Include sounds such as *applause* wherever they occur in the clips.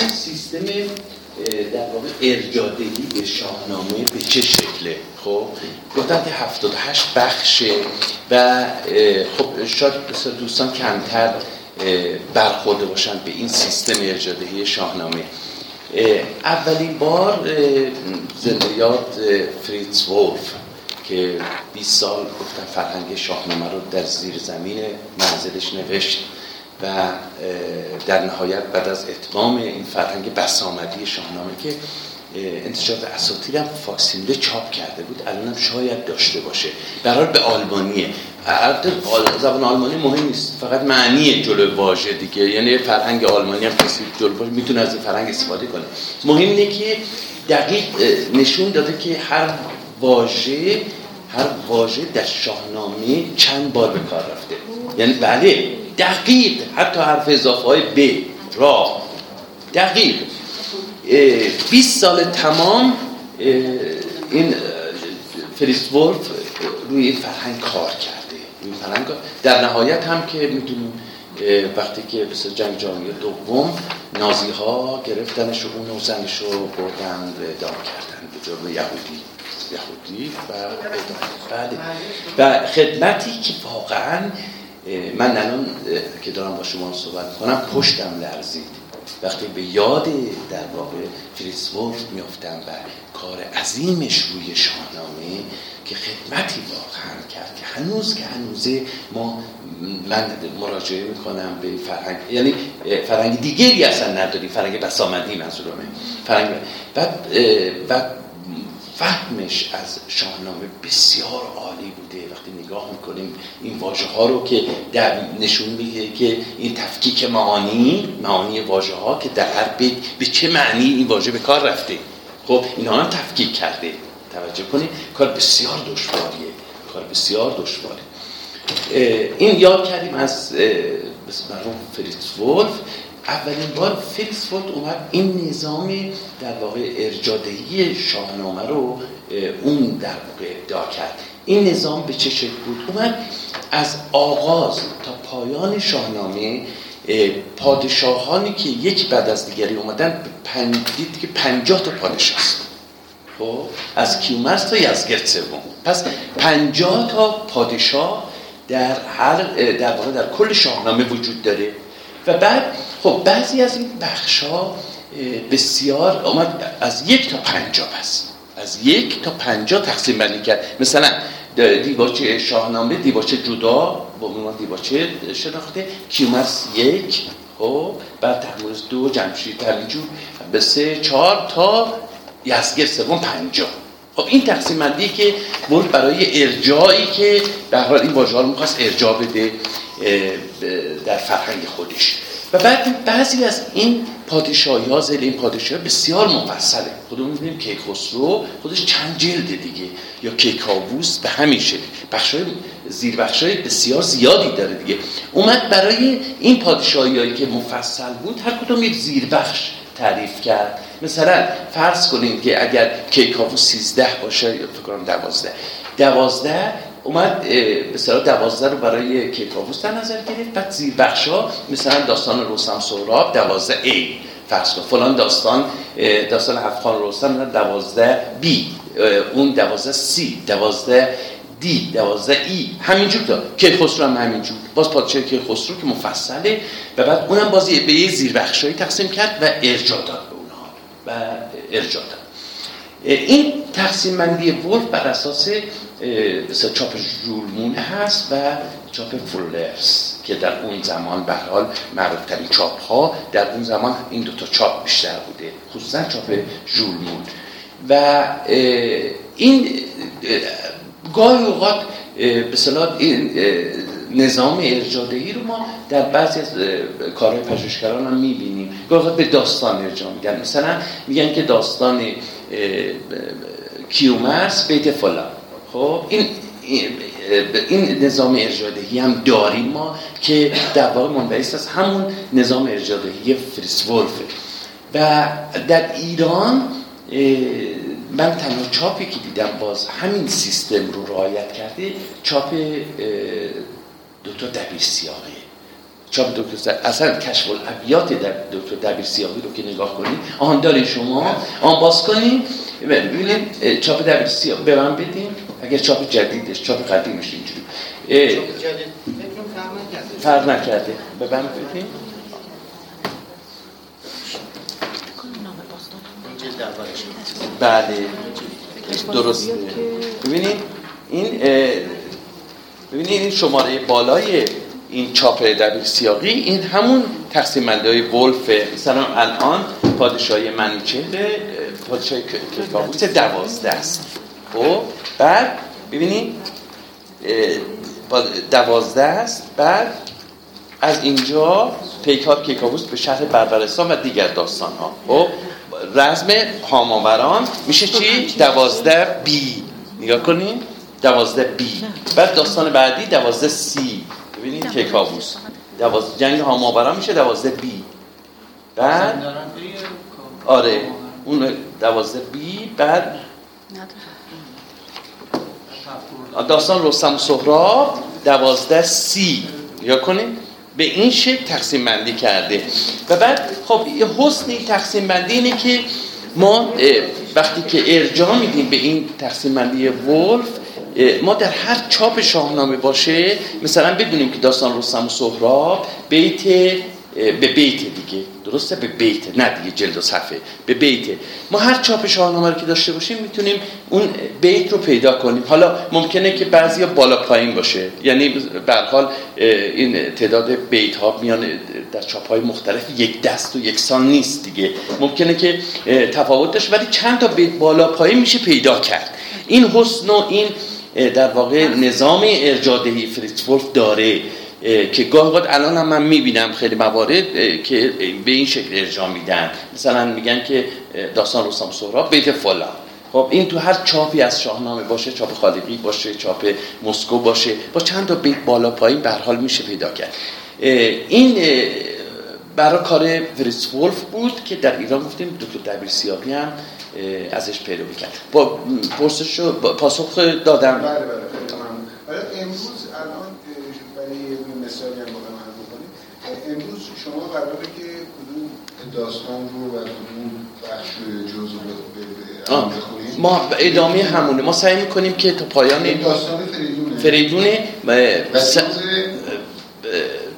این سیستم در واقع به شاهنامه به چه شکله؟ خب گفتم که 78 بخشه و خب شاید دوستان کمتر برخورده باشن به این سیستم ارجادهی شاهنامه. اولین بار زندیات فریتز وولف که 20 سال گفتن فرهنگ شاهنامه رو در زیر زمین منزلش نوشت. و در نهایت بعد از اتمام این فرهنگ بسامدی شاهنامه که انتشار اساطیر هم فاکسیمیله چاپ کرده بود الان شاید داشته باشه. برای به آلمانیه. زبان آلمانی مهم نیست. فقط معنی جلو واژه دیگه. یعنی فرهنگ آلمانی هم کسی جلو واژه می‌تونه از فرهنگ استفاده کنه. مهم اینه که دقیق نشون داده که هر واژه هر واژه در شاهنامه چند بار به کار رفته. یعنی بله دقیق حتی حرف اضافه های ب را. دقیق. 20 سال تمام این فریس روی این فرهنگ کار کرده. روی فرهنگ در نهایت هم که می‌دونیم وقتی که مثل جنگ جهانی دوم نازی ها گرفتنش و اون و زنش رو بردن و اعدام کردن به جرم یهودی. یهودی و بله. و خدمتی که واقعا من الان که دارم با شما صحبت کنم پشتم لرزید. وقتی به یاد در واقع ولف میافتم و کار عظیمش روی شاهنامه که خدمتی واقعا کرد که هنوز که هنوزه ما من مراجعه می‌کنم به فرهنگ یعنی فرهنگ دیگری اصلا نداری فرهنگ بسامدی منظورمه فرهنگ و, و فهمش از شاهنامه بسیار عالی بوده. وقتی نگاه می‌کنیم این واژه ها رو که در نشون میده که این تفکیک معانی معانی واژه ها که در هر بیت به چه معنی این واژه به کار رفته. خب اینا هم تفکیک کرده. توجه کنید کار بسیار دشواریه. کار بسیار دشواره. این یاد کردیم از مرحوم فریتز ولف. اولین بار فریتس ولف اومد این نظام در واقع ارجادهی شاهنامه رو اون در واقع ادعا کرد. این نظام به چه شکل بود؟ اومد از آغاز تا پایان شاهنامه پادشاهانی که یک بعد از دیگری اومدن دید که پنجاه تا پادشاه است. خب از کیومرس تا یزگرد سوم. پس پنجاه تا پادشاه در هر در واقع در کل شاهنامه وجود داره. و بعد خب بعضی از این بخش ها بسیار آمد از یک تا پنجاه هست از یک تا پنجاه تقسیم بندی کرد. مثلا دیباچه شاهنامه دیباچه جدا با عنوان دیباچه شناخته کیومرس یک خب بعد تحمورس دو جمشید همینجور به سه چهار تا یزگر سوم پنجاه. خب این تقسیم بندی که بود برای ارجاعی که در حال این واژه رو ارجاع بده در فرهنگ خودش. و بعد بعضی از این پادشاهی ها زل این پادشاهی بسیار مفصله. خودمون می‌بینیم که خسرو خودش چند جلد دیگه یا کیکاووس به همین شکل. بخشای زیر بخشای بسیار زیادی داره دیگه. اومد برای این پادشاهی هایی که مفصل بود هر کدوم یک زیر بخش تعریف کرد. مثلا فرض کنید که اگر کیکاووس 13 باشه یا فکر کنم 12 12 اومد صلاح دوازده رو برای کیکاووس در نظر گرفت. بعد زیر بخش ها مثلا داستان رستم سهراب دوازده ای فرض کن فلان داستان داستان افغان رستم دوازده بی اون دوازده سی دوازده دی دوازده ای همینجور داد که خسرو هم همینجور باز پادشاه که خسرو که مفصله و بعد اونم بازی به یه زیر بخشایی تقسیم کرد و ارجاع داد به اونها. و ارجاع داد. این تقسیم بندی ولف بر اساس چاپ ژولمونه هست و چاپ فولرز که در اون زمان به حال معروفترین چاپ ها در اون زمان این دو تا چاپ بیشتر بوده. خصوصا چاپ ژولمون و این گاهی اوقات به این نظام ارجادهی رو ما در بعضی از کارهای پژوهشگران هم می‌بینیم. گاهی به داستان ارجاع میگن. مثلا میگن که داستان کیومرس بیت فلان. خب این این نظام ارجادهی هم داریم ما که در واقع منبعث از همون نظام ارجادهی فریس و در ایران من تنها چاپی که دیدم باز همین سیستم رو رعایت کرده چاپ دو تا دبیر سیاقه چاپ دکتر اصلا کشف الابیات در دکتر دبیر سیاهی رو که نگاه کنید آن داری شما آن باز کنید. ببینید چاپ دبیر سیاه به من بدین. اگر چاپ جدیدش چاپ قدیمش اینجوری. فرق نکرده به من بدین. بله درسته ببینید این ببینید این شماره بالای این چاپ دبیر سیاقی این همون تقسیم های ولف. مثلا الان پادشاهی منیچه پادشاهی کتابوس دوازده است. خب بعد ببینید دوازده است بعد از اینجا پیکار کیکاووس به شهر بربرستان و دیگر داستان ها خب رزم هاماوران میشه چی؟ دوازده بی. نگاه کنین دوازده بی. بعد داستان بعدی دوازده سی. ببینید که کابوس. دوازده جنگ هاماوران میشه دوازده بی. بعد آره. اون دوازده بی بعد داستان رستم و سهراب دوازده سی. یا کنید به این شکل تقسیم بندی کرده. و بعد خب حسنی تقسیم بندی اینه که ما وقتی که ارجاع میدیم به این تقسیم بندی ولف ما در هر چاپ شاهنامه باشه مثلا بدونیم که داستان رستم و سهراب بیت به بیت دیگه. درسته؟ به بیت. نه دیگه جلد و صفحه. به بیت. ما هر چاپ شاهنامه رو که داشته باشیم می‌تونیم اون بیت رو پیدا کنیم. حالا ممکنه که بعضی بالا پایین باشه. یعنی به حال این تعداد بیت ها میان در چاپ های مختلف یک دست و یکسان نیست دیگه. ممکنه که تفاوت داشته ولی چند تا بیت بالا پایین میشه پیدا کرد. این حسن و این در واقع نظام ارجادهی فریتز داره. که گاه الان هم من می‌بینم خیلی موارد که به این شکل ارجاع میدن. مثلا میگن که داستان رستم سهراب بیت فلان. خب این تو هر چاپی از شاهنامه باشه چاپ خالقی باشه چاپ مسکو باشه با چند تا بیت بالا پایین به حال میشه پیدا کرد. این برای کار فریس ولف بود که در ایران گفتیم دکتر دبیر سیاقی هم ازش پیروی کرد با پرسش پاسخ دادم. بله بله امروز الان مثالی هم من بکنیم. امروز شما قراره که کدوم داستان رو و کدوم بخش جزء رو بخونیم؟ ما ادامه همونه. ما سعی می‌کنیم که تا پایان داستان فریدونه. فریدونه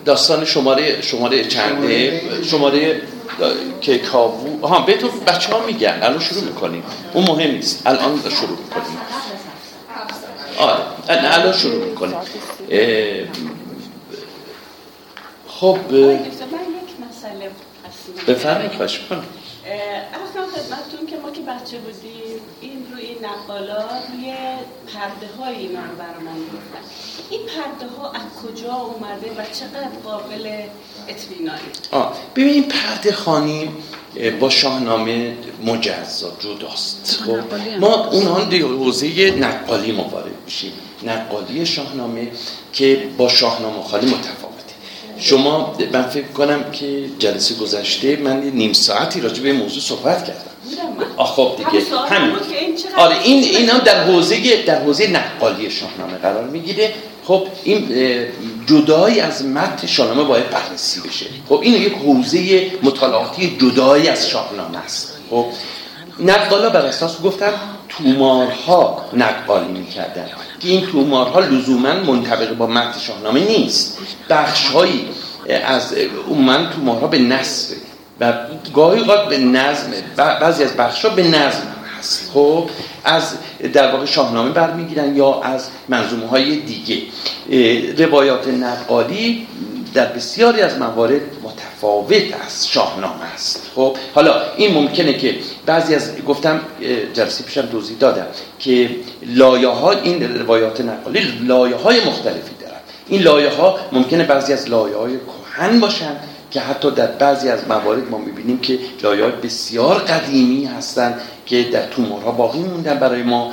داستان شماره شماره چنده؟ شماره که کابو ها بهتون بچه ها میگن. الان شروع می‌کنیم. اون مهم نیست الان شروع می‌کنیم. آره. الان شروع می‌کنیم. خب من یک مسئله بفرمایید خواهش کنم اصلا خدمتتون که ما که بچه بودیم این روی این نقالات روی پرده های اینا رو برمان گفتن این پرده ها از کجا اومده و چقدر قابل آه ببینید پرده خانی با شاهنامه مجزا جداست. خب ما اونها دیگه حوزه نقالی مبارد میشیم. نقالی شاهنامه که با شاهنامه خالی متفاوت. شما من فکر کنم که جلسه گذشته من نیم ساعتی راجع به موضوع صحبت کردم. آخ خب دیگه. همین آره این اینا در حوزه در حوزه نقالی شاهنامه قرار می‌گیره. خب این جدایی از متن شاهنامه باید بررسی بشه. خب این یک حوزه مطالعاتی جدایی از شاهنامه است. خب نقالا بر اساس گفتم تومارها نقالی می‌کردن. که این تومارها لزوما منطبق با متن شاهنامه نیست. بخشهایی از عموما تومارها به نصر و گاهی اوقات به نظم بعضی از بخشها به نظم هست. خب از در واقع شاهنامه برمیگیرن یا از منظومه های دیگه روایات نقالی در بسیاری از موارد متفاوت از شاهنامه است. خب حالا این ممکنه که بعضی از گفتم جلسه پیشم توضیح دادم که لایه ها این روایات نقالی لایه های مختلفی دارن این لایه ها ممکنه بعضی از لایه های کهن باشن که حتی در بعضی از موارد ما می‌بینیم که لایه بسیار قدیمی هستند که در تومورها باقی موندن برای ما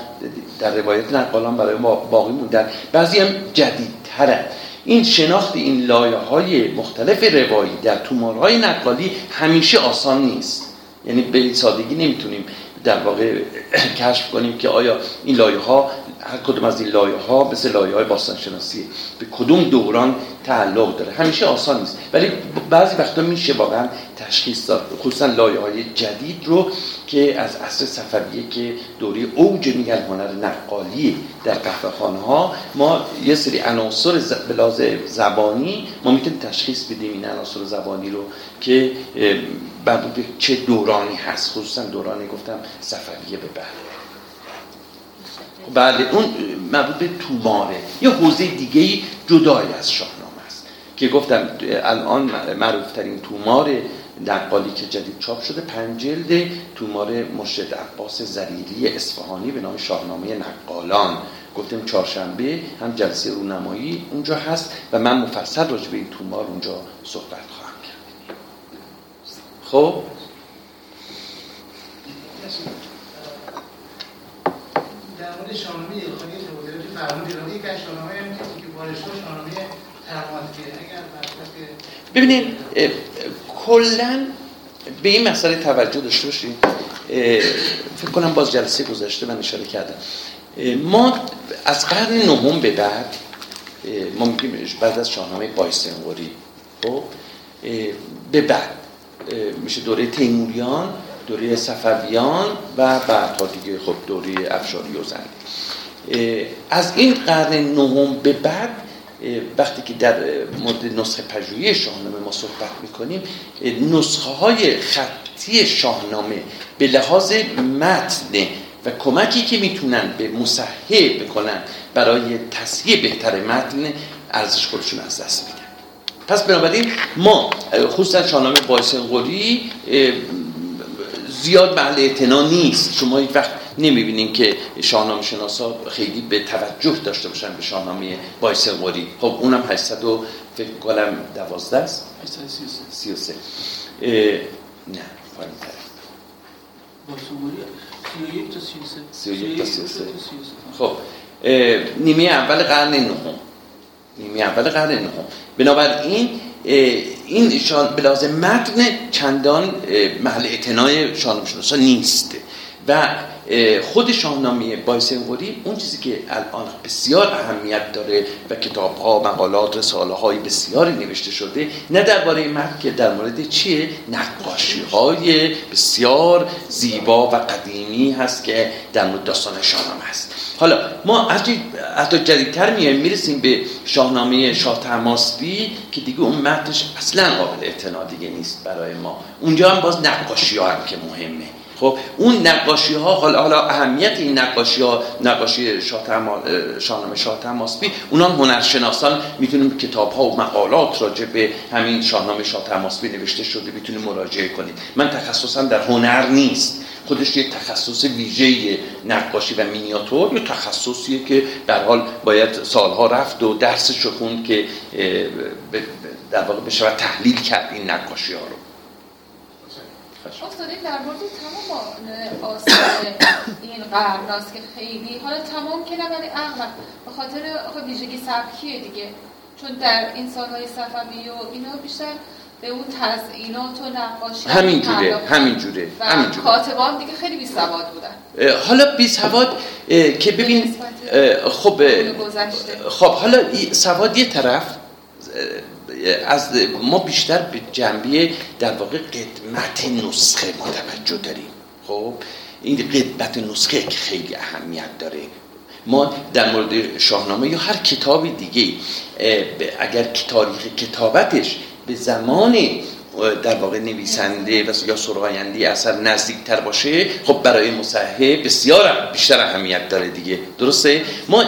در روایت نقالان برای ما باقی موندن. بعضی هم جدیدترن. این شناخت این لایه های مختلف روایی در تومارهای نقالی همیشه آسان نیست. یعنی به سادگی نمی‌تونیم در واقع *clears throat* کشف کنیم که آیا این لایه ها هر کدوم از این لایه ها مثل لایه های باستان شناسی به کدوم دوران تعلق داره. همیشه آسان نیست. ولی بعضی وقتا میشه واقعا تشخیص داد. خصوصا لایه های جدید رو که از عصر صفویه که دوره اوج میگن هنر نقالی در قهوه ها ما یه سری عناصر بلاز زبانی ما می‌تونیم تشخیص بدیم این عناصر زبانی رو که مربوط به چه دورانی هست. خصوصا دورانی گفتم صفویه به بعد بله اون مربوط به توماره. یه حوزه دیگه جدای از شاهنامه است که گفتم الان معروف ترین تومار نقالی که جدید چاپ شده پنج جلد تومار مرشد عباس زریری اصفهانی به نام شاهنامه نقالان. گفتم چهارشنبه هم جلسه رونمایی اونجا هست و من مفصل راجع به این تومار اونجا صحبت خواهم کرد. خب؟ شاهنامه الخانی توضیحاتی فرمودید یک از شاهنامه هم که بارشگاه شاهنامه اگر ببینید کلا به این مسئله توجه داشته باشیم فکر کنم باز جلسه گذشته من اشاره کردم. ما از قرن نهم به بعد میگیم بعد از شاهنامه بایسنگوری خب؟ به بعد میشه دوره تیموریان دوره صفویان و بعدها دیگه خب دوره افشاری و زن از این قرن نهم به بعد وقتی که در مورد نسخه پژوهی شاهنامه ما صحبت می‌کنیم نسخه های خطی شاهنامه به لحاظ متن و کمکی که می‌تونن به مصحح بکنن برای تصحیح بهتر متن ارزش خودشون از دست میدن. پس بنابراین ما خصوصا شاهنامه بایسنگوری زیاد محل اعتنا نیست. شما هیچ وقت نمی‌بینین که شاهنامه شناسا خیلی به توجه داشته باشن به شاهنامه بایسنگوری خب اونم 800 و فکر کنم 12 است. 833 نه پایین تر تا 33 تا 33 خب نیمه اول قرن نهم. نیمه اول قرن نهم. بنابراین این شان به لازم متن چندان محل اعتنای شاهنامه شناسا نیست. و خود شاهنامه بایسنگوری اون چیزی که الان بسیار اهمیت داره و کتاب ها مقالات رساله های بسیاری نوشته شده نه درباره متن که در مورد چیه؟ نقاشی های بسیار زیبا و قدیمی هست که در مورد داستان شاهنامه هست. حالا ما حتی جدیدتر میایم می‌رسیم به شاهنامه شاه تماسبی که دیگه اون متنش اصلا قابل اعتنا نیست برای ما. اونجا هم باز نقاشی ها هم که مهمه. خب اون نقاشی ها حالا حالا اهمیت این نقاشی ها نقاشی شاهنامه شاه تماسبی اونان هنرشناسان می‌تونیم کتاب ها و مقالات راجع به همین شاهنامه شاه تماسبی نوشته شده می‌تونیم مراجعه کنید من تخصصم در هنر نیست. خودش یه تخصص ویژه نقاشی و مینیاتور یه تخصصیه که در حال باید سالها رفت و درسش خوند که در واقع بشه تحلیل کرد این نقاشی ها رو. استادی در مورد تمام آثار این قرن که خیلی حالا تمام که نه ولی اغلب به خاطر ویژگی سبکیه دیگه. چون در این سالهای صفوی و اینا بیشتر به اون تزئینات و نقاشی همین جوره همین جوره همین جوره. کاتبان دیگه خیلی بی سواد بودن. حالا بی سواد که ببین خب خب حالا سواد یه طرف از ما بیشتر به جنبه در واقع قدمت نسخه ما توجه داریم. خب این قدمت نسخه که خیلی اهمیت داره. ما در مورد شاهنامه یا هر کتاب دیگه اگر تاریخ کتابتش به زمان در واقع نویسنده و یا سراینده اثر نزدیکتر باشه خب برای مصحح بسیار بیشتر اهمیت داره دیگه. درسته؟ ما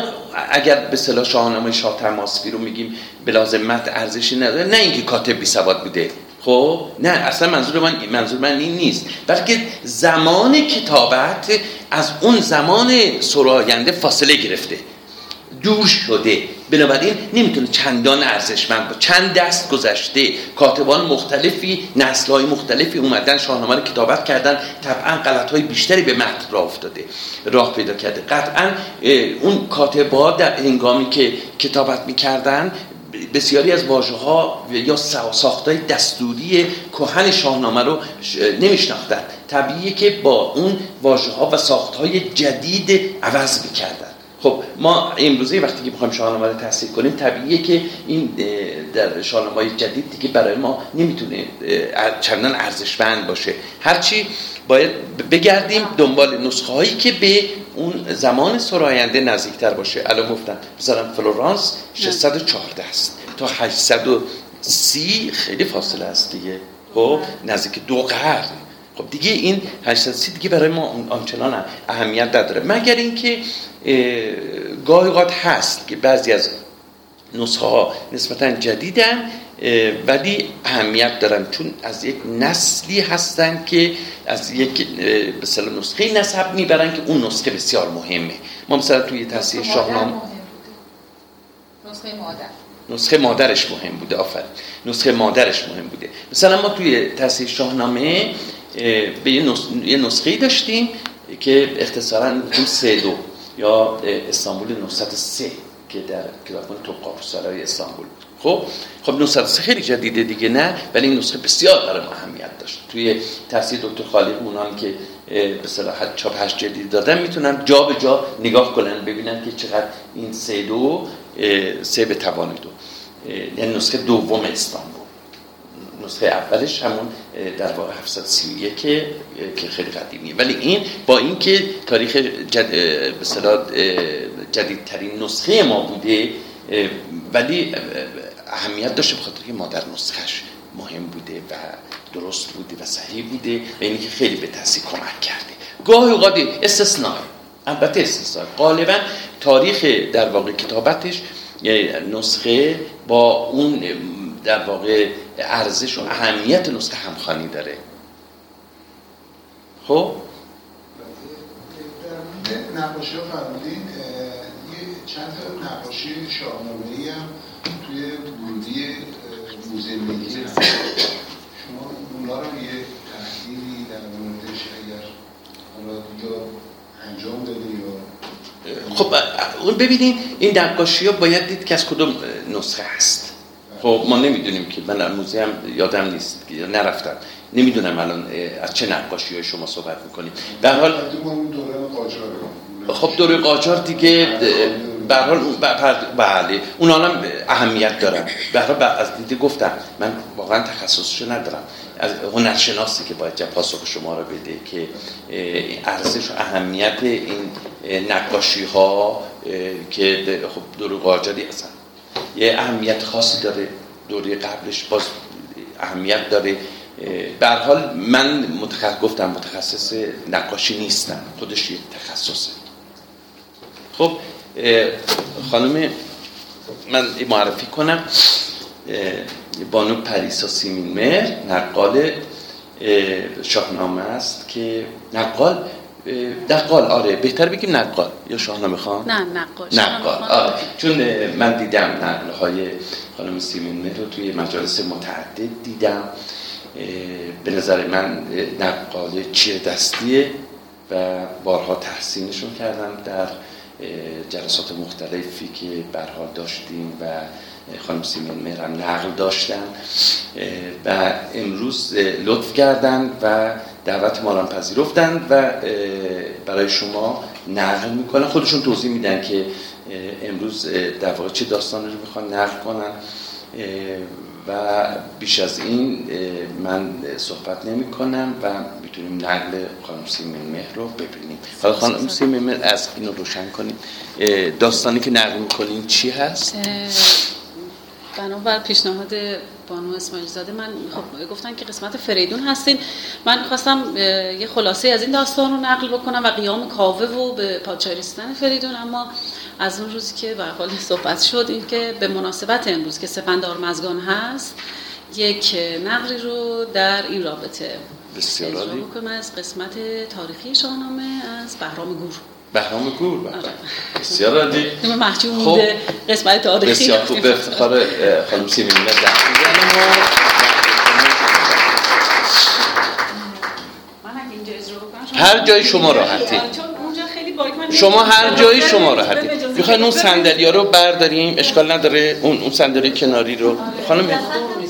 اگر به صلاح شاهنامه شاه تماسبی رو میگیم به ارزشی نداره. نه اینکه کاتب بی سواد بوده. خب؟ نه اصلا منظور من منظور من این نیست. بلکه زمان کتابت از اون زمان سراینده فاصله گرفته. دور شده. بنابراین نمی‌تونه چندان ارزشمند با چند دست گذشته کاتبان مختلفی نسلهای مختلفی اومدن شاهنامه رو کتابت کردن طبعا غلط های بیشتری به متن راه افتاده راه پیدا کرده. قطعا اون کاتبا در هنگامی که کتابت می‌کردن بسیاری از واژه ها یا ساخت های دستوری کهن شاهنامه رو نمیشناختن. طبیعیه که با اون واژه ها و ساخت های جدید عوض می‌کردن. خب ما امروزه وقتی که می‌خوایم شاهنامه رو تحصیل کنیم طبیعیه که این در شاهنامه های جدید دیگه برای ما نمی‌تونه چندان ارزشمند باشه. هرچی باید بگردیم دنبال نسخه هایی که به اون زمان سراینده نزدیکتر باشه. الان گفتم مثلا فلورانس 614 است. تا 830 خیلی فاصله است دیگه. خب نزدیک دو قرن. خب دیگه این 830 دیگه برای ما آنچنان اهمیت نداره. مگر اینکه گاهی هست که بعضی از نسخه ها نسبتا جدیدن ولی اهمیت دارن. چون از یک نسلی هستن که از یک مثلا نسخه نسب می‌برن که اون نسخه بسیار مهمه. ما مثلا توی تصحیح شاهنامه نسخه مادر. نسخه مادرش مهم بوده آفر نسخه مادرش مهم بوده. مثلا ما توی تصحیح شاهنامه به یه نسخه داشتیم که اختصارا سه دو یا استانبول 903 که در کتابخانه توقاف سرای استانبول خب؟ خب 903 خیلی جدیده دیگه نه؟ ولی این نسخه بسیار برای اهمیت داشت. توی تفسیر دکتر خالق مونان که به صلاح چاپ هشت جدید دادن می‌تونن جا به جا نگاه کنن ببینن که چقدر این سه دو سه به توان دو. یعنی نسخه دوم استانبول. نسخه اولش همون در واقع 731 که که خیلی قدیمیه. ولی این با اینکه تاریخ جد به جدیدترین نسخه ما بوده ولی اهمیت داشته بخاطر که مادر نسخهش مهم بوده و درست بوده و صحیح بوده و اینکه خیلی به تحصیل کمک کرده. گاهی اوقات استثناء البته استثناء غالبا تاریخ در واقع کتابتش نسخه با اون در واقع ارزش و اهمیت نسخه همخانی داره. خب؟ نقاشی ها فرمودین یه چند تا نقاشی شاهنامه‌ای هم توی ورودی موزه ملی شما اونا رو یه تحلیلی در موردش اگر حالا یا انجام دادی یا خب ببینید این نقاشی ها باید دید که از کدوم نسخه هست. خب ما نمی‌دونیم که من موزه هم یادم نیست یا نرفتم. نمی‌دونم الان از چه نقاشی های شما صحبت می‌کنیم. در حال خب دوره قاجار دیگه به حال بله. اون هم اهمیت دارم. به حال از دیده گفتم من واقعا تخصصشو ندارم. از هنرشناسی که باید پاسخ شما رو بده که ارزش و اهمیت این نقاشی ها که خب دوره قاجاری هستن یه اهمیت خاصی داره دوره قبلش باز اهمیت داره. به حال من متخصص گفتم متخصص نقاشی نیستم خودش یک تخصصه. خب خانم من معرفی کنم. بانو پریسا سیمین مهر نقال شاهنامه است که نقال نقال آره بهتر بگیم نقال. یا شاهنامه خان؟ نه نقال آره. چون من دیدم نقل های خانم سیمین رو توی مجالس متعدد دیدم. به نظر من نقال چیه دستیه و بارها تحسینشون کردم در جلسات مختلفی که برحال داشتیم و خانم سیمین مهرم نقل داشتن. و امروز لطف کردن و دعوت ما را پذیرفتن و برای شما نقل می‌کنن. خودشون توضیح میدن که امروز در واقع چه داستانی رو می‌خوان نقل کنن. و بیش از این من صحبت نمی کنم و می‌تونیم نقل خانم سیمین مهر رو ببینیم. حالا خانم سیمین. مهر از این رو روشن کنیم. داستانی که نقل می‌کنیم چی هست؟ بنابر پیشنهاد بانو اسماعیل زاده من خب گفتن که قسمت فریدون هستین من خواستم یه خلاصه از این داستان رو نقل بکنم و قیام کاوه و به پادشاهی فریدون. اما از اون روزی که به حال صحبت شد این که به مناسبت امروز که سپندار مزگان هست یک نقلی رو در این رابطه بسیار عالی. بکنم از قسمت تاریخی شاهنامه از بهرام گور. بهرام گور بله. آره. بسیار عالی. محجوم خب قسمت تاریخی بسیار خوب. به افتخار خانم سیمین هر جای شما راحتی. شما هر جایی شما راحتی. می‌خواین اون صندلی رو برداریم اشکال نداره. اون اون صندلی کناری رو. خانم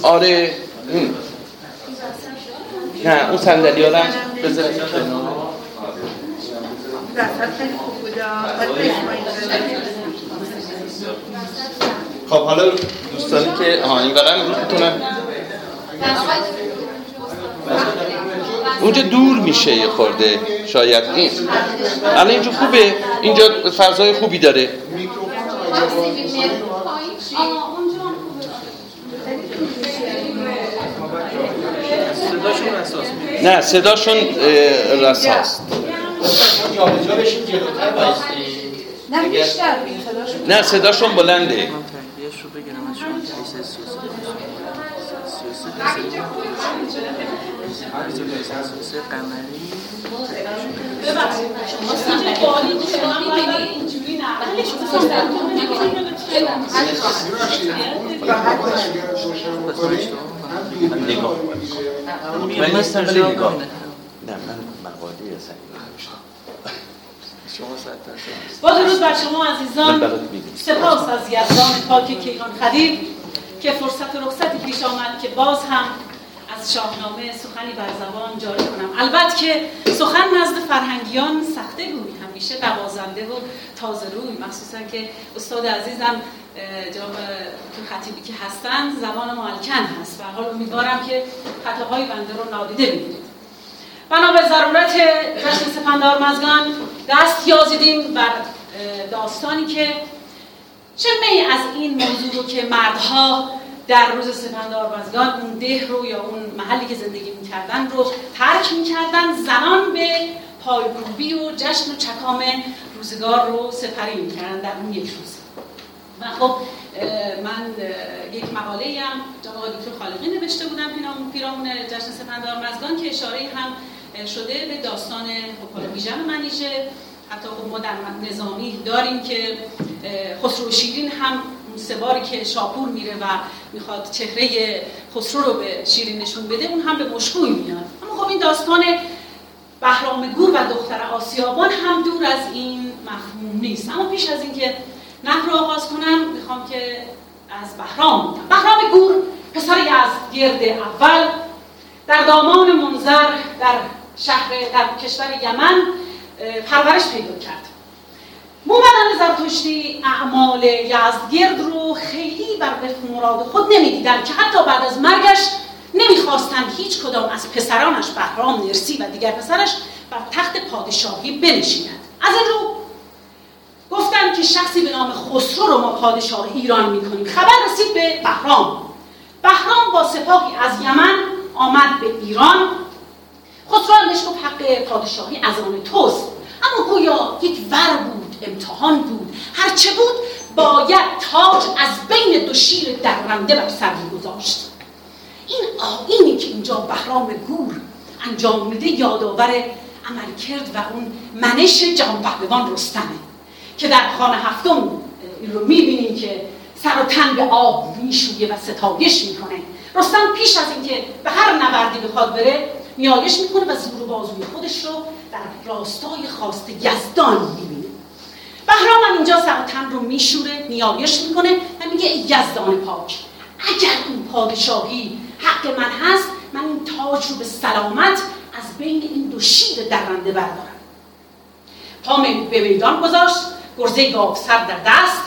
آره. نه اون صندلی ها رو خب حالا دوستانی که آها این برای رو می‌تونن اونجا دور میشه یه خورده شاید این الان اینجا خوبه. اینجا فضای خوبی داره. نه صداشون رساست. نه بیشتر نه صداشون بلنده. نگاه. من نیستم مقاله با درود بر شما عزیزان. سپاس از یزدان پاک کیهان خدیر که فرصت و رخصتی پیش آمد که باز هم از شاهنامه سخنی بر زبان جاری کنم. البته که سخن نزد فرهنگیان سخته گویی همیشه دوازنده و تازه روی. مخصوصا که استاد عزیزم جناب تو خطیبی که هستن زبان مالکن هست. و حال امیدوارم که خطاهای بنده رو نادیده بگیرید بنا به ضرورت جشن سپندار مزگان دست یازیدیم بر داستانی که چه از این موضوع رو که مردها در روز سپندار مزگان اون ده رو یا اون محلی که زندگی می‌کردن رو ترک می‌کردن زنان به پایکوبی و جشن و چکام روزگار رو سپری می‌کردن در اون یک روز. و خب من یک مقاله هم جناب دکتر خالقی نوشته بودم پیرامون جشن سپندار مزگان که اشاره هم شده به داستان ویژن منیژه. حتی خب ما در نظامی داریم که خسرو شیرین هم سه باری که شاپور میره و می‌خواد چهره خسرو رو به شیرین نشون بده اون هم به مشکوی میاد. اما خب این داستان بهرام گور و دختر آسیابان هم دور از این مفهوم نیست. اما پیش از اینکه نهر رو آغاز کنم می‌خوام که از بهرام بهرام گور پسر گرد اول در دامان منظر در شهر در کشور یمن پرورش پیدا کرد. مومدن زرتشتی اعمال یزدگرد رو خیلی بر وفق مراد خود نمی‌دیدن که حتی بعد از مرگش نمی‌خواستند هیچ کدام از پسرانش بهرام نرسی و دیگر پسرش بر تخت پادشاهی بنشینند از این رو گفتند که شخصی به نام خسرو رو ما پادشاه ایران می‌کنیم. خبر رسید به بهرام. بهرام با سپاهی از یمن آمد به ایران. خسرو هم گفت حق پادشاهی از آن توست. اما گویا یک ور بود امتحان بود. هرچه بود باید تاج از بین دو شیر درنده بر سر گذاشت این آینی که اینجا بهرام گور انجام میده یادآور عمل کرد و اون منش جهان پهلوان رستمه که در خانه هفتم این رو می‌بینیم که سر و تن به آب میشویه و ستایش می‌کنه. رستم پیش از اینکه به هر نبردی بخواد بره نیایش می‌کنه و زور بازوی خودش رو در راستای خواست یزدان می‌بینه. بهرام هم اینجا سر رو میشوره نیایش می‌کنه و میگه یزدان پاک اگر این پادشاهی حق من هست من این تاج رو به سلامت از بین این دو شیر درنده بردارم. پا به میدان گذاشت گرزه گاو سر در دست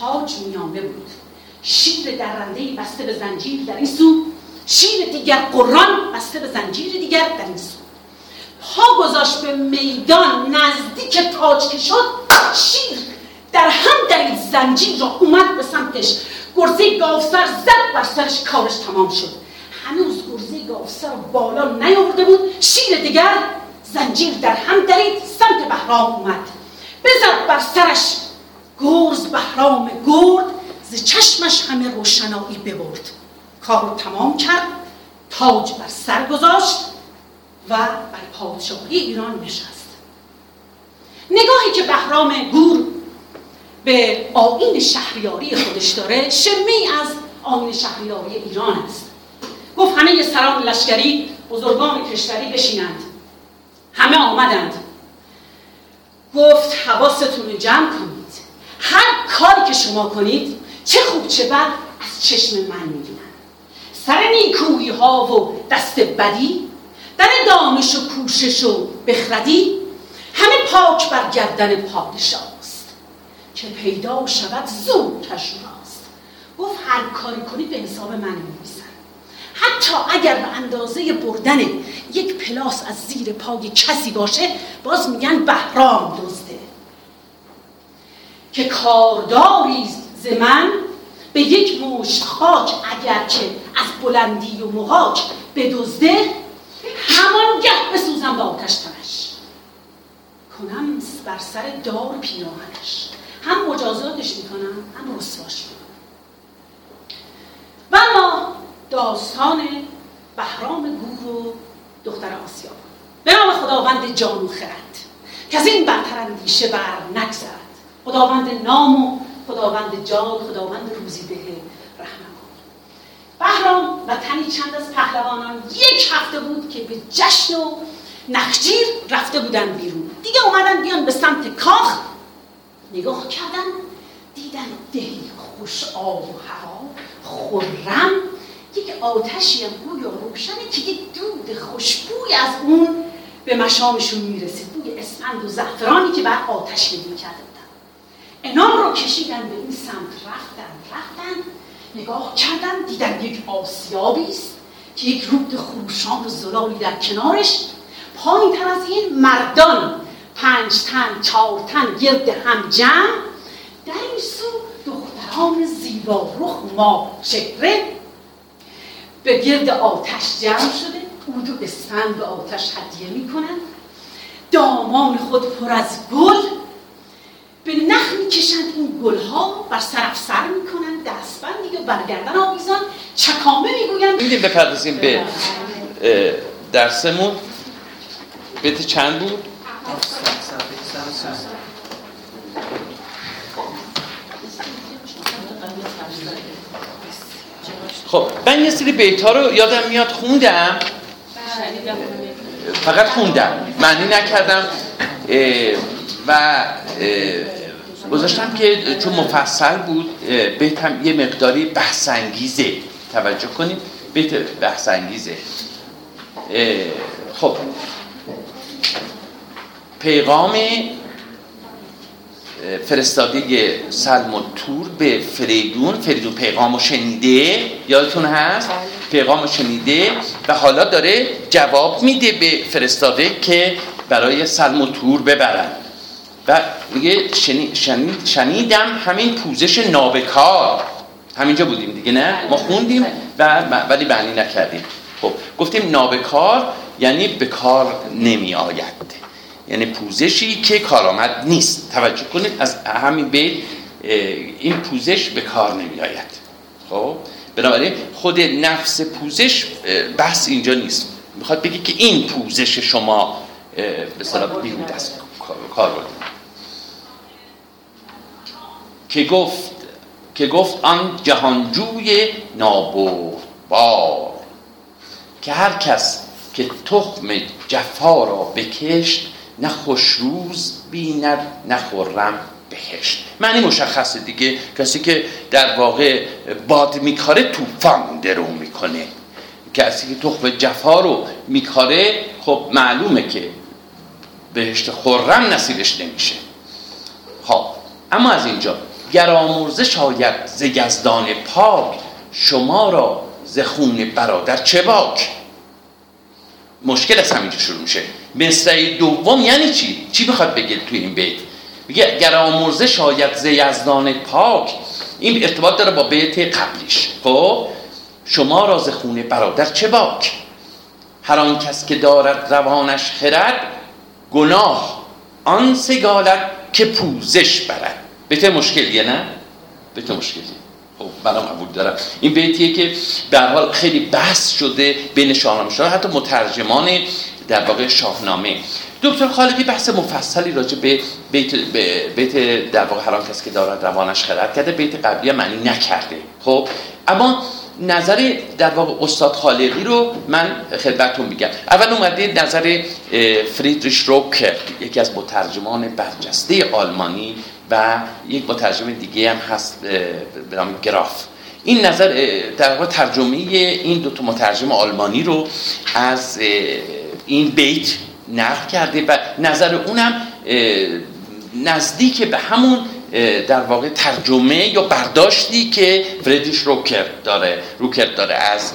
تاج میانه بود. شیر درنده بسته به زنجیر در این سو شیر دیگر قرآن بسته به زنجیر دیگر در این سو پا گذاشت به میدان نزدیک تاج که شد شیر در هم در زنجیر را اومد به سمتش. گرزه گاوسر زد بر سرش کارش تمام شد. هنوز گرزه گاوسر بالا نیاورده بود شیر دیگر زنجیر در هم درید سمت بهرام اومد. بزد بر سرش گرز بهرام گرد ز چشمش همه روشنایی ببرد. کار رو تمام کرد تاج بر سر گذاشت و بر پادشاهی ایران نشست. نگاهی که بهرام گور به آین شهریاری خودش داره شمی از آین شهریاری ایران است. گفت همه سران لشکری بزرگان کشوری بشینند. همه آمدند. گفت حواستون جمع کنید. هر کاری که شما کنید چه خوب چه بد از چشم من سر نیکویی ها و دست بدی در دانش و کوشش و بخردی همه پاک بر گردن پادشاست که پیدا شود زود راست گفت هر کاری کنید به حساب من میمیسن حتی اگر به اندازه بردن یک پلاس از زیر پای کسی باشه باز میگن بهرام دزده. که کارداری ز من به یک مشت خاک اگر که از بلندی و مهاج بدزده همانگه بسوزم با آتش تنش کنم بر سر دار پیراهنش. هم مجازاتش می‌کنم هم رسواش می‌کنم. و اما داستان بهرام گور و دختر آسیا. به نام خداوند جان و خرد. که از این برتر اندیشه بر نگذرد. خداوند نام و خداوند جان خداوند روزی ده رحمان بهرام و تنی چند از پهلوانان یک هفته بود که به جشن و نخجیر رفته بودن بیرون. دیگه اومدن بیان به سمت کاخ نگاه کردن دیدن دهی خوش آب و هوا خورم یک آتشی هم گویا روشنه که یک دود خوشبوی از اون به مشامشون می‌رسید بوی اسفند و زعفرانی که بر آتش نمی انام رو کشیدن به این سمت رفتن رفتن نگاه کردن دیدن یک آسیابی است که یک رود خروشان و زلالی در کنارش. پایین تر از این مردان پنج تن چهار تن گرد هم جمع. در این سو دختران زیبا رخ ما چهره. به گرد آتش جمع شده. اود و اسفند به آتش هدیه می‌کنن. دامان خود پر از گل. به نخ می‌کشند. این گلها بر سر سر می‌کنن دستبند یا برگردن آویزان چکامه می‌گویند. میدیم بپردازیم به درسمون. بیت چند بود؟ خب من یه سری بیت ها رو یادم میاد خوندم. فقط خوندم. معنی نکردم و گذاشتم که چون مفصل بود بیتم یه مقداری بحثنگیزه توجه کنیم. بیت بحثنگیزه خب. پیغام فرستاده سلم و تور به فریدون. فریدون پیغام شنیده؟ یادتون هست؟ بله. پیغام شنیده و حالا داره جواب میده به فرستاده که برای سلم و تور ببرن. و میگه شنید شنیدم همین پوزش نابکار. همینجا بودیم دیگه نه؟ ما خوندیم و ولی معنی نکردیم. خب گفتیم نابکار یعنی به کار نمی آید یعنی پوزشی که کارآمد نیست. توجه کنید از همین بیت این پوزش به کار نمی آید خب؟ بنابراین خود نفس پوزش بحث اینجا نیست. می‌خواد بگی که این پوزش شما به صلاح بیهود است. کار بود که گفت که گفت آن جهانجوی نابردبار که هر کس که تخم جفا را بکشت نه خوشروز بیند نه خرم بهشت. معنی مشخصه دیگه. کسی که در واقع باد میکاره طوفان درو می‌کنه. کسی که تخم جفا رو میکاره خب معلومه که بهشت خرم نصیبش نمیشه. خب اما از اینجا گر آمرزه شاید ز گزدان پاک شما را ز خون برادر چه باک؟ مشکل از همینجا شروع میشه. مصرع دوم یعنی چی؟ چی بخواد بگه توی این بیت؟ میگه گر آمرزه شاید ز پاک این ارتباط داره با بیت قبلیش. خب؟ شما راز خونه برادر چه باک؟ هر آن کس که دارد روانش خرد گناه آن سگالت که پوزش برد. بیت مشکلیه نه؟ بیت مشکلیه. خب منم قبول دارم. این بیتیه که به حال خیلی بحث شده بین شاهنامه حتی مترجمان در واقع شاهنامه. دکتر خالقی بحث مفصلی راجع به بیت, بیت در واقع هر کسی که دارد روانش خرد کرده بیت قبلی معنی نکرده. خب اما نظر در واقع استاد خالقی رو من خدمتتون میگم. اول اومده نظر فریدریش روکر یکی از مترجمان برجسته آلمانی و یک مترجم دیگه هم هست به نام گراف. این نظر در واقع ترجمه این دو تا مترجم آلمانی رو از این بیت نقل کرده و نظر اونم نزدیک به همون در واقع ترجمه یا برداشتی که فردیش روکر داره روکر داره از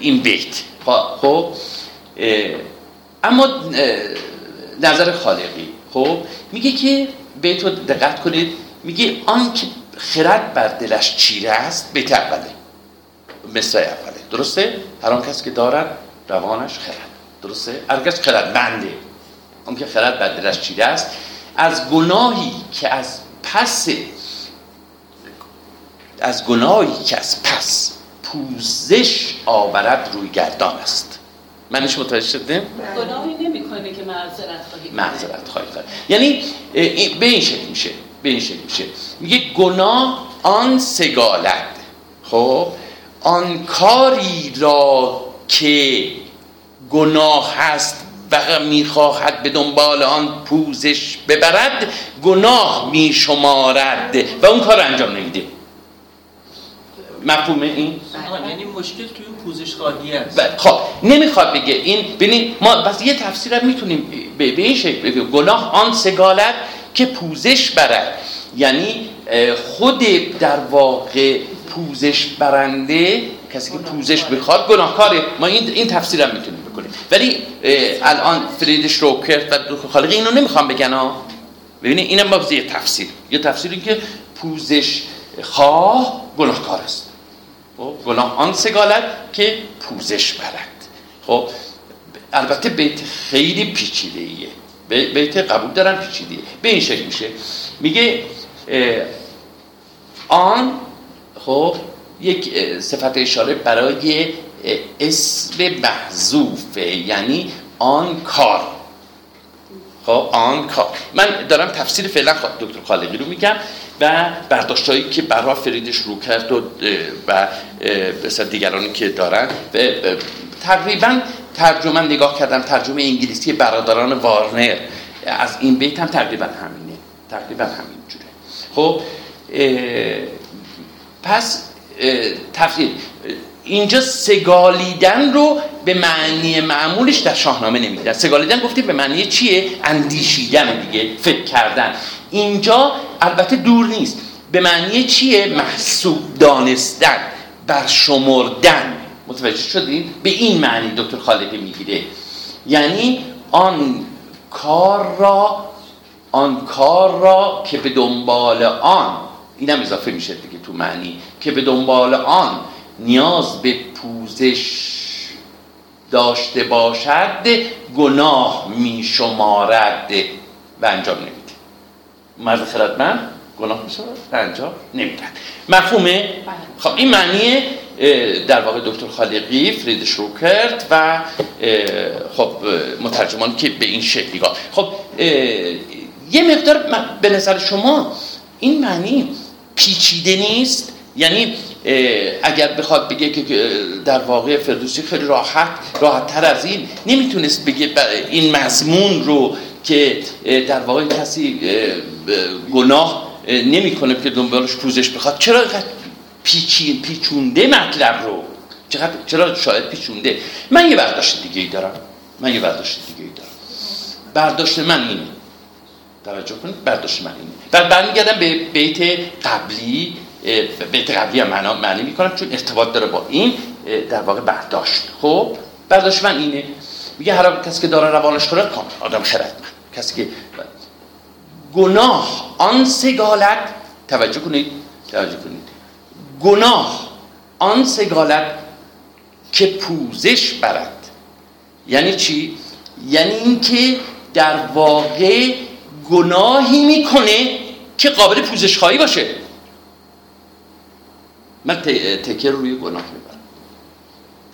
این بیت. خب اما نظر خالقی. خب میگه که بیت رو دقت کنید میگه آن که خرد بر دلش چیره است بیت اوله مثل اوله. درسته؟ هر کس که دارد روانش خرد. درسته؟ کس خرد بنده. اون که خرد بر دلش چیره است. از گناهی که از پس از گناهی که از پس پوزش آورد روی گردان است. منش متوجه شدیم؟ گناهی نمی‌کنه که معذرت خواهی معذرت خواهی یعنی به این شکل میشه به این شکل میشه. میگه گناه آن سگالد. خب؟ آن کاری را که گناه هست و می‌خواهد به دنبال آن پوزش ببرد گناه میشمارد. و اون کار انجام نمیده. مفهوم این؟ یعنی مشکل توی اون پوزش خواهی است خب نمی‌خواد بگه. این ببین ما بس یه تفسیر هم می‌تونیم به این شکل بگیم. گناه آن سگالت که پوزش برد. یعنی خود در واقع پوزش برنده کسی که پوزش بخواد گناهکاره. ما این این تفسیر هم می‌تونیم بکنیم. ولی الان فریدش روکرت و دو خالقی اینو نمی‌خوام بگن ها. ببینید اینم با یه تفسیر. یه تفسیری که پوزش خواه گناهکار است. خب گناه آن سگالت که پوزش برد خب البته بیت خیلی پیچیده ایه بیت قبول دارن پیچیده به این شکل میشه. میگه آن خب یک صفت اشاره برای اسم محذوفه یعنی آن کار. خب آن کار. من دارم تفسیر فعلا دکتر خالقی رو میگم و برداشتهایی که برای فریدش رو کرد و و دیگرانی که دارن تقریبا ترجمه نگاه کردم ترجمه انگلیسی برادران وارنر. از این بیت هم تقریبا همینه. تقریبا همین جوره خب پس تفسیر. اینجا سگالیدن رو به معنی معمولش در شاهنامه نمیدن سگالیدن گفتیم به معنی چیه؟ اندیشیدن دیگه فکر کردن. اینجا البته دور نیست. به معنی چیه؟ محسوب دانستن برشمردن. متوجه شدید؟ به این معنی دکتر خالقی می‌گیره. یعنی آن کار را آن کار را که به دنبال آن اینم اضافه میشه دیگه تو معنی که به دنبال آن نیاز به پوزش داشته باشد گناه می شمارد و انجام نمیده مرد خردمند گناه می و انجام نمیده مفهومه؟ خب این معنی در واقع دکتر خالقی فریدش رو کرد و خب مترجمان که به این شکلی خب یه مقدار به نظر شما این معنی پیچیده نیست. یعنی اگر بخواد بگه که در واقع فردوسی خیلی راحت راحت تر از این نمی‌تونست بگه این مضمون رو که در واقع کسی گناه نمی‌کنه که دنبالش پوزش بخواد چرا پیچی پیچونده مطلب رو؟ چقدر چرا شاید پیچونده؟ من یه برداشت دیگه ای دارم. من یه برداشت دیگه ای دارم. برداشت من اینه. توجه کنید برداشت من اینه بعد برمیگردم به بیت قبلی بیت قبلی هم معنا معنی می‌کنم چون ارتباط داره با این در واقع برداشت. خب برداشت من اینه. میگه هر کسی که داره روانش کنه کامل آدم خردمند. کسی که گناه آن سگالت توجه کنید توجه کنید. گناه آن سگالت که پوزش برد. یعنی چی؟ یعنی اینکه در واقع گناهی می‌کنه که قابل پوزش خواهی باشه. من تکر روی گناه می‌برم.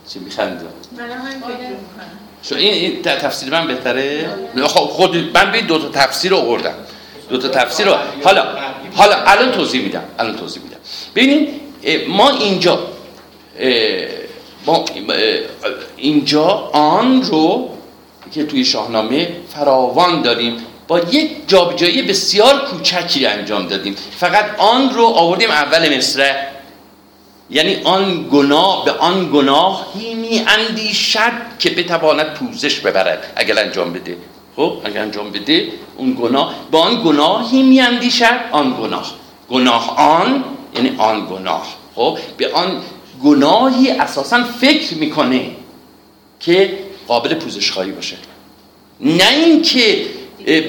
چی میخنده شو این, این تفسیر من بهتره؟ خب خود من به دو تا تفسیر رو آوردم. دو تا تفسیر رو. حالا حالا الان توضیح میدم الان توضیح میدم. ببینید ما اینجا ما اینجا آن رو که توی شاهنامه فراوان داریم. با یک جابجایی بسیار کوچکی انجام دادیم. فقط آن رو آوردیم اول مصره یعنی آن گناه به آن گناهی می اندیشد که بتواند پوزش ببرد. اگر انجام بده. خب اگر انجام بده اون گناه به آن گناهی می اندیشد آن گناه. گناه آن یعنی آن گناه. خب به آن گناهی اساسا فکر می‌کنه که قابل پوزش خواهی باشه. نه اینکه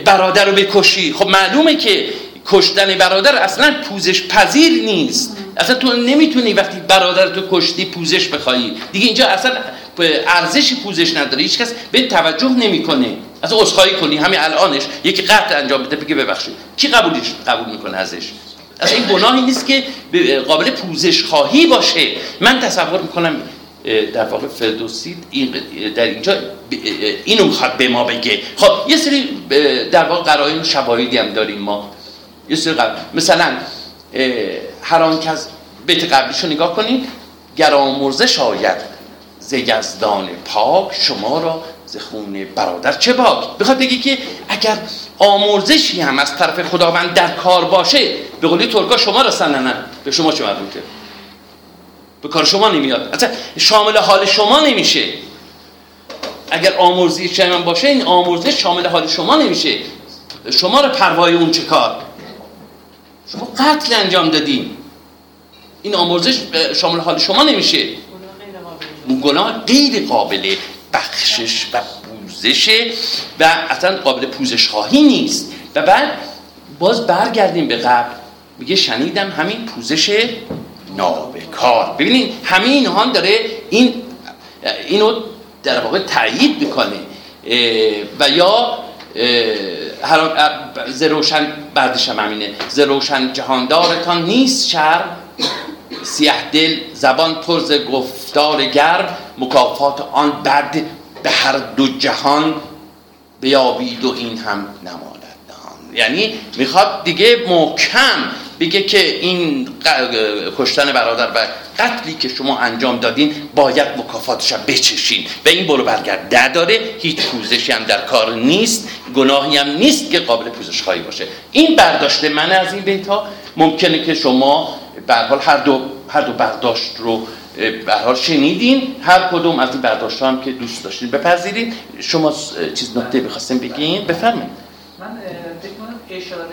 برادر رو بکشی. خب معلومه که کشتن برادر اصلا پوزش پذیر نیست. اصلا تو نمی‌تونی وقتی برادر تو کشتی پوزش بخوایی. دیگه اینجا اصلا ارزشی پوزش نداره. هیچ کس به توجه نمی‌کنه. اصلا عذرخواهی کنی. همین الانش یکی قطع انجام بده. بگه ببخشید. کی قبولش قبول می‌کنه ازش؟ اصلا این گناهی نیست که قابل پوزش خواهی باشه. من تصور می‌کنم در واقع فردوسی در اینجا اینو می‌خواد به ما بگه. خب یه سری در واقع قرائن شواهدی هم داریم ما. یه سری مثلا هر که بیت قبلیشو نگاه کنید گر آمرزش آید ز یزدان پاک شما را ز خون برادر چه باک؟ بخواد بگی که اگر آمرزشی هم از طرف خداوند در کار باشه به قولی ترکا شما را سننن. به شما چه مربوطه؟ به کار شما نمیاد. اصلا شامل حال شما نمیشه. اگر آمرزی من باشه این آمرزش شامل حال شما نمیشه. شما رو پروای اون چه کار؟ شما قتل انجام دادین. این آمرزش شامل حال شما نمیشه. گناه غیر قابل بخشش و پوزشه و اصلا قابل پوزش خواهی نیست. و بعد باز برگردیم به قبل. میگه شنیدم همین پوزش نابکار. ببینید همه اینها داره این اینو در واقع تایید می‌کنه. و یا زروشن بعدش هم همینه. زروشن جهاندارتان نیست شر. سیه دل زبان پرز گفتار گرم. مکافات آن بعد به هر دو جهان بیابید و این هم نماند. یعنی می‌خواد دیگه محکم بگه که این کشتن برادر و قتلی که شما انجام دادین باید مکافاتش بچشین. و این برو برگرد. نداره هیچ پوزشی هم در کار نیست گناهی هم نیست که قابل پوزش خواهی باشه. این برداشت من از این بیت ها ممکنه که شما به حال هر دو هر دو برداشت رو به حال شنیدین. هر کدوم از این برداشت هم که دوست داشتین بپذیرید. شما چیز نکته بخواستین بگین؟ بفرمایید. من فکر کنم اشاره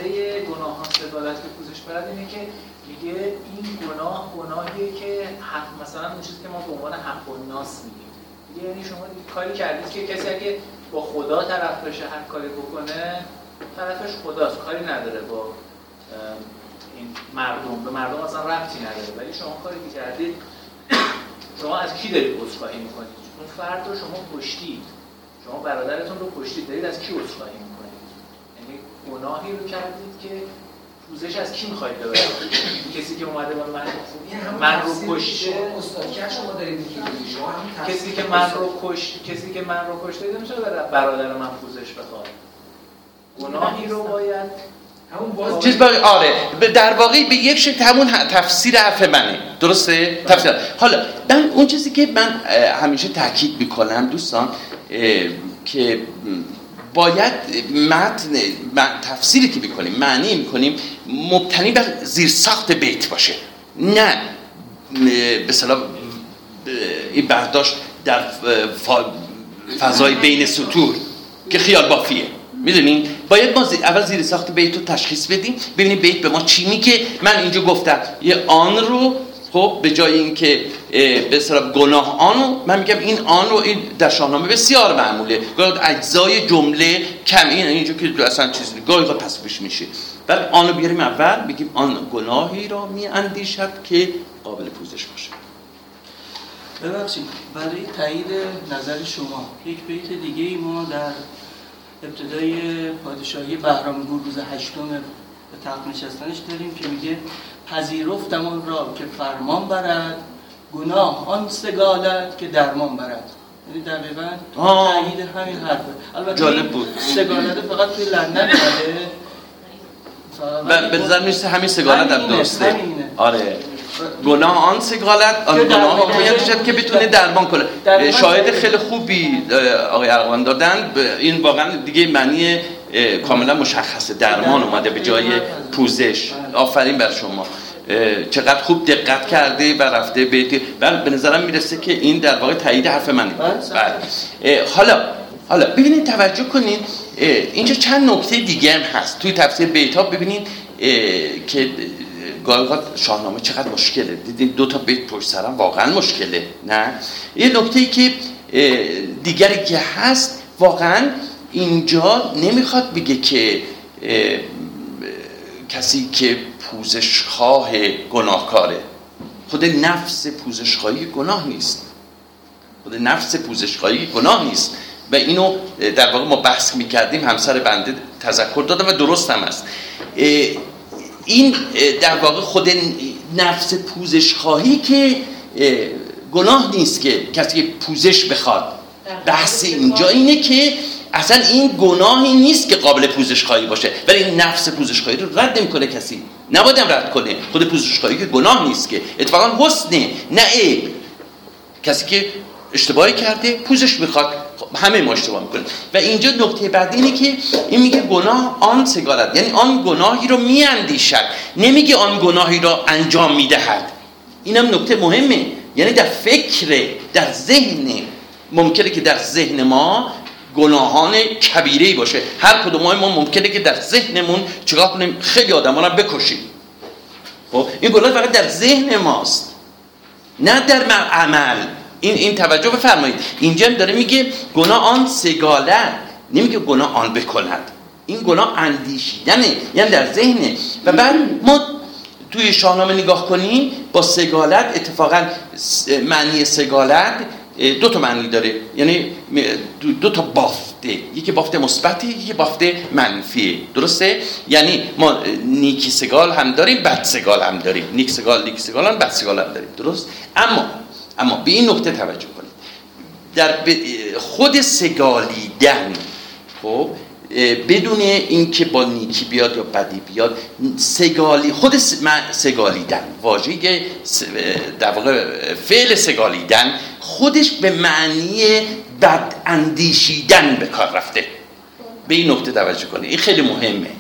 گناه ها سدالت به پوزش برد اینه که میگه این گناه گناهیه که حق مثلا اون چیزی که ما به عنوان حق و ناس میگیم. یعنی شما کاری کردید که کسی اگه با خدا طرف بشه هر کاری بکنه طرفش خداست. کاری نداره با این مردم. به مردم اصلا ربطی نداره. ولی شما کاری که کردید شما از کی دارید عذرخواهی می‌کنید؟ اون فرد رو شما کشتید. شما برادرتون رو کشتید. دارید از کی عذرخواهی می‌کنید؟ یعنی گناهی رو کردید که پوزش از کی می‌خواید ببرید کسی که اومده با من من رو کشته شما دارید کسی که من رو کشت کسی که من رو کشته نمیشه برادر من پوزش بخواد. گناهی رو باید چیز باقی آره. در واقع به یک شکل همون تفسیر حرف منه. درسته؟ تفسیر. حالا من اون چیزی که من همیشه تاکید می‌کنم دوستان که باید متن تفسیری که بکنیم معنی می‌کنیم مبتنی بر زیر ساخت بیت باشه. نه به صلاح این برداشت در فضای بین سطور که خیال بافیه. می‌دونین؟ باید ما اول زیر ساخت بیت رو تشخیص بدیم ببینیم بیت به ما چی میگه. من اینجا گفتم یه آن رو خب به جای اینکه به اصطلاح گناه آن من میگم این آن رو این در شاهنامه بسیار معموله. گاهی اجزای جمله کم این اینجا که اصلا چیزی گاهی پس پیش میشه. بعد آن رو بیاریم اول بگیم آن گناهی را می اندیشد که قابل پوزش باشه ببخشید برای تایید نظر شما یک بیت دیگه ای ما در ابتدای پادشاهی بهرامگور روز هشتم به تخت نشستنش داریم که میگه پذیرفتم آن را که فرمان برد گناه آن سگالت که درمان برد. یعنی دقیقا تایید همین حرفه. البته جالب بود. سگالت فقط توی لندن بله به نظر می‌رسه همین سگالت هم درسته. آره. گناه آن سگالت آن گناه ها باید که بتونه درمان کنه. شاهد خیلی خوبی آقای ارغوان دادن. این واقعا دیگه معنی کاملا مشخصه. درمان اومده به جای پوزش. آفرین بر شما. چقدر خوب دقت کرده و رفته به بله به نظرم می‌رسه که این در واقع تایید حرف منه. بله. حالا حالا ببینید توجه کنید اینجا چند نکته دیگه هم هست. توی تفسیر بیت ها ببینید که گاهی شاهنامه چقدر مشکله. دیدین دو تا بیت پشت سرم واقعا مشکله نه؟ یه نکته ای که دیگری که هست واقعا اینجا نمی‌خواد بگه که کسی که پوزشخواه گناهکاره. خود نفس پوزشخواهی گناه نیست. خود نفس پوزشخواهی گناه نیست. و اینو در واقع ما بحث می‌کردیم همسر بنده تذکر دادم و درست هم است این در واقع خود نفس پوزشخواهی که گناه نیست که کسی پوزش بخواد. بحث اینجا اینه که اصلا این گناهی نیست که قابل پوزشخواهی باشه ولی این نفس پوزشخواهی رو رد نمی‌کنه کسی. نبایدم رد کنه. خود پوزشخواهی که گناه نیست که. اتفاقا حسنه نه عیب. کسی که اشتباهی کرده پوزش می‌خواد. خب، همه ما اشتباه می‌کنیم. و اینجا نکته بعدی اینه که این میگه گناه آن سگالت یعنی آن گناهی رو میاندیشد. نمیگه آن گناهی رو انجام می‌دهد. اینم نکته مهمه. یعنی در فکر در ذهن. ممکنه که در ذهن ما گناهان کبیره باشه. هر کدوم ما ممکنه که در ذهنمون چیکار کنیم؟ خیلی آدما رو بکشیم. خب این گناه فقط در ذهن ماست. نه در عمل. این این توجه بفرمایید. اینجا داره میگه گناه آن سگالت نمیگه گناه آن بکند. این گناه اندیشیدنه یعنی در ذهنه. و بعد ما توی شاهنامه نگاه کنیم با سگالت اتفاقا معنی سگالت دو تا معنی داره. یعنی دو تا بافته. یکی بافته مثبتی یکی بافته منفی درسته؟ یعنی ما نیکی سگال هم داریم بد سگال هم داریم. نیک سگال نیک سگال هم بد سگال هم داریم. درست؟ اما اما به این نکته توجه کنید. در خود سگالیدن خب بدون اینکه با نیکی بیاد یا بدی بیاد سگالی خود سگالیدن واژه در واقع فعل سگالیدن خودش به معنی بد اندیشیدن به کار رفته. به این نکته توجه کنید. این خیلی مهمه.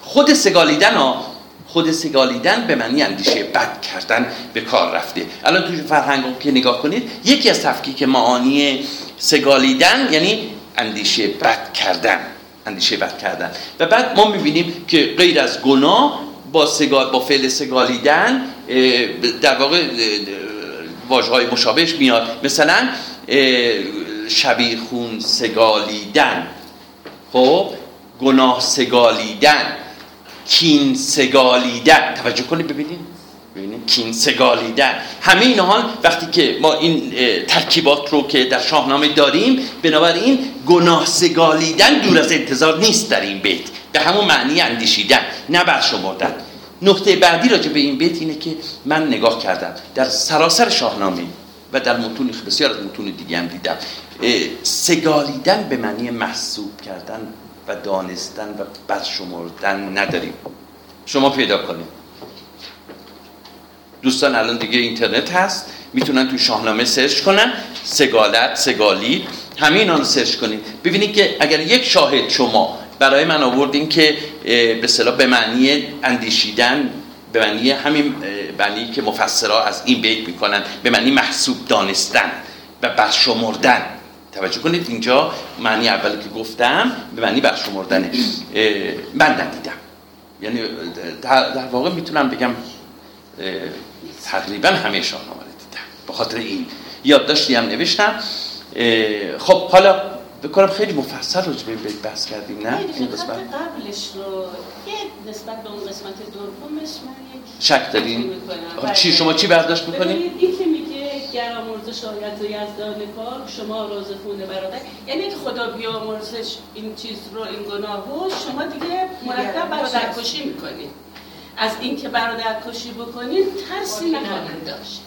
خود سگالیدن ها خود سگالیدن به معنی اندیشه بد کردن به کار رفته. الان توی فرهنگ که نگاه کنید یکی از تفکیک معانی سگالیدن یعنی اندیشه بد کردن. اندیشه بد کردن. و بعد ما می‌بینیم که غیر از گناه با سگال با فعل سگالیدن در واقع واژه های مشابهش میاد. مثلا شبیخون سگالیدن. خب گناه سگالیدن. کین سگالیدن. توجه کنید ببینید. ببینید کین سگالیدن همه اینها وقتی که ما این ترکیبات رو که در شاهنامه داریم بنابراین گناه سگالیدن دور از انتظار نیست در این بیت. به همون معنی اندیشیدن نه بر شمردن نقطه بعدی راجع به این بیت اینه که من نگاه کردم در سراسر شاهنامه و در متون بسیار از متون دیگه هم دیدم. سگالیدن به معنی محسوب کردن و دانستن و برشمردن نداریم. شما پیدا کنید. دوستان الان دیگه اینترنت هست می‌تونن تو شاهنامه سرچ کنن. سگالت سگالی همین آن سرچ کنید. ببینید که اگر یک شاهد شما برای من آوردین که به صلاح به معنی اندیشیدن به معنی همین معنی که مفسرها از این بیت می‌کنن به معنی محسوب دانستن و برشمردن. توجه کنید اینجا معنی اولی که گفتم به معنی برشمردنه من ندیدم. یعنی در واقع می‌تونم بگم تقریبا همه شاهنامه رو دیدم. به خاطر این یادداشتی هم نوشتم. خب حالا بکنم خیلی مفصل رو به بحث کردیم نه؟ این قسمت. قبلش رو یه نسبت به اون قسمت دومش من یک شک دارین؟ چی؟ شما چی برداشت می‌کنید این که میگه گر آمرزش آید و یزدان کار شما روز خونه برادر. یعنی که خدا بیامرزش این چیز رو این گناه رو شما دیگه مرتب برادر کشی می‌کنید از اینکه برادر کشی بکنید ترسی نخواهید داشت.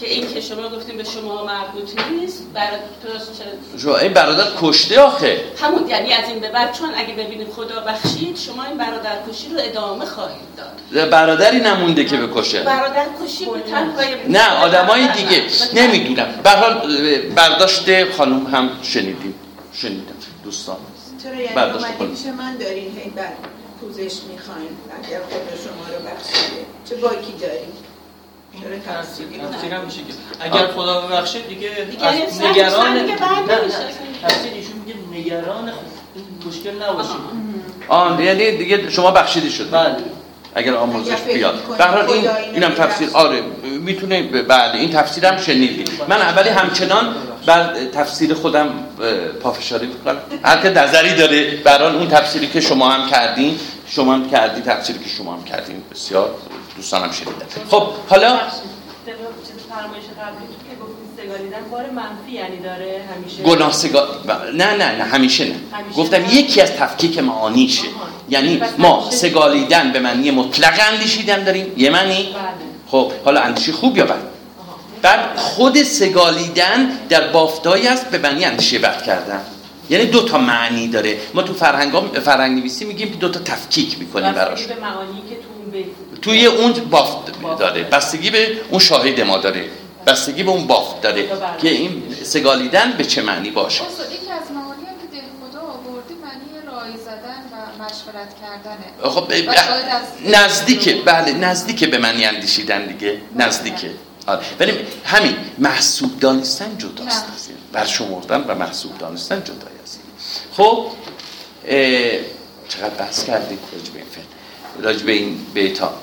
که این که شما گفتیم به شما مربوط نیست برادر این برادر کشته آخه. همون یعنی از این به بعد چون اگه ببینید خدا بخشید شما این برادر کشی رو ادامه خواهید داد. برادری نمونده که بکشه برادر کشی به نه آدمای دیگه. نمی‌دونم. به حال برداشت خانم هم شنیدیم. شنیدم. دوستان. چرا یعنی من دارین؟ هی پوزش می‌خواین اگر خدا شما رو بخشیده چه باکی داریم تفسیر میشه که. اگر خدا ببخشه دیگه دیگه از انسان نگران. تفسیر ایشون میگه نگران خود. مشکل نباشید آن یعنی دیگه شما بخشیده شد. بله. اگر آموزش بیاد. می‌کنی به هر حال این اینم تفسیر. آره می‌تونه بله این تفسیر هم شنیدی. من اولی همچنان بر تفسیر خودم پافشاری می‌کنم. هر که نظری داره بران اون تفسیری که شما هم کردین شما هم کردی تفسیری که شما هم کردین بسیار دوستانم شنیدن. خب حالا بار منفی یعنی داره همیشه گناه سگا... نه نه نه همیشه نه. همیشه گفتم نه. یکی از تفکیک معانیشه آها. یعنی ما سگالیدن به معنی مطلق اندیشیدن داریم. یه معنی؟ بله. خب حالا اندیشه خوب یا بد. بعد خود سگالیدن در بافتایی است به معنی اندیشه بد کردن. یعنی دو تا معنی داره. ما تو فرهنگ فرهنگ نویسی میگیم که دو تا تفکیک می‌کنیم براش. به معانی که تو اون بیت توی اون بافت داره. بستگی به اون شاهد ما داره. بستگی به اون بافت داره که این سگالیدن به چه معنی باشه. یکی از معانی که ده خدا آورده معنی رای زدن و مشورت کردنه. خب نزدیکه. بله نزدیکه به معنی اندیشیدن دیگه. نزدیکه. آره. ولی همین محسوب دانستن جداست. برشمردن و محسوب دانستن جدای این. خب چقدر بحث کردیم راجع به این فعل راجع به این بیتا.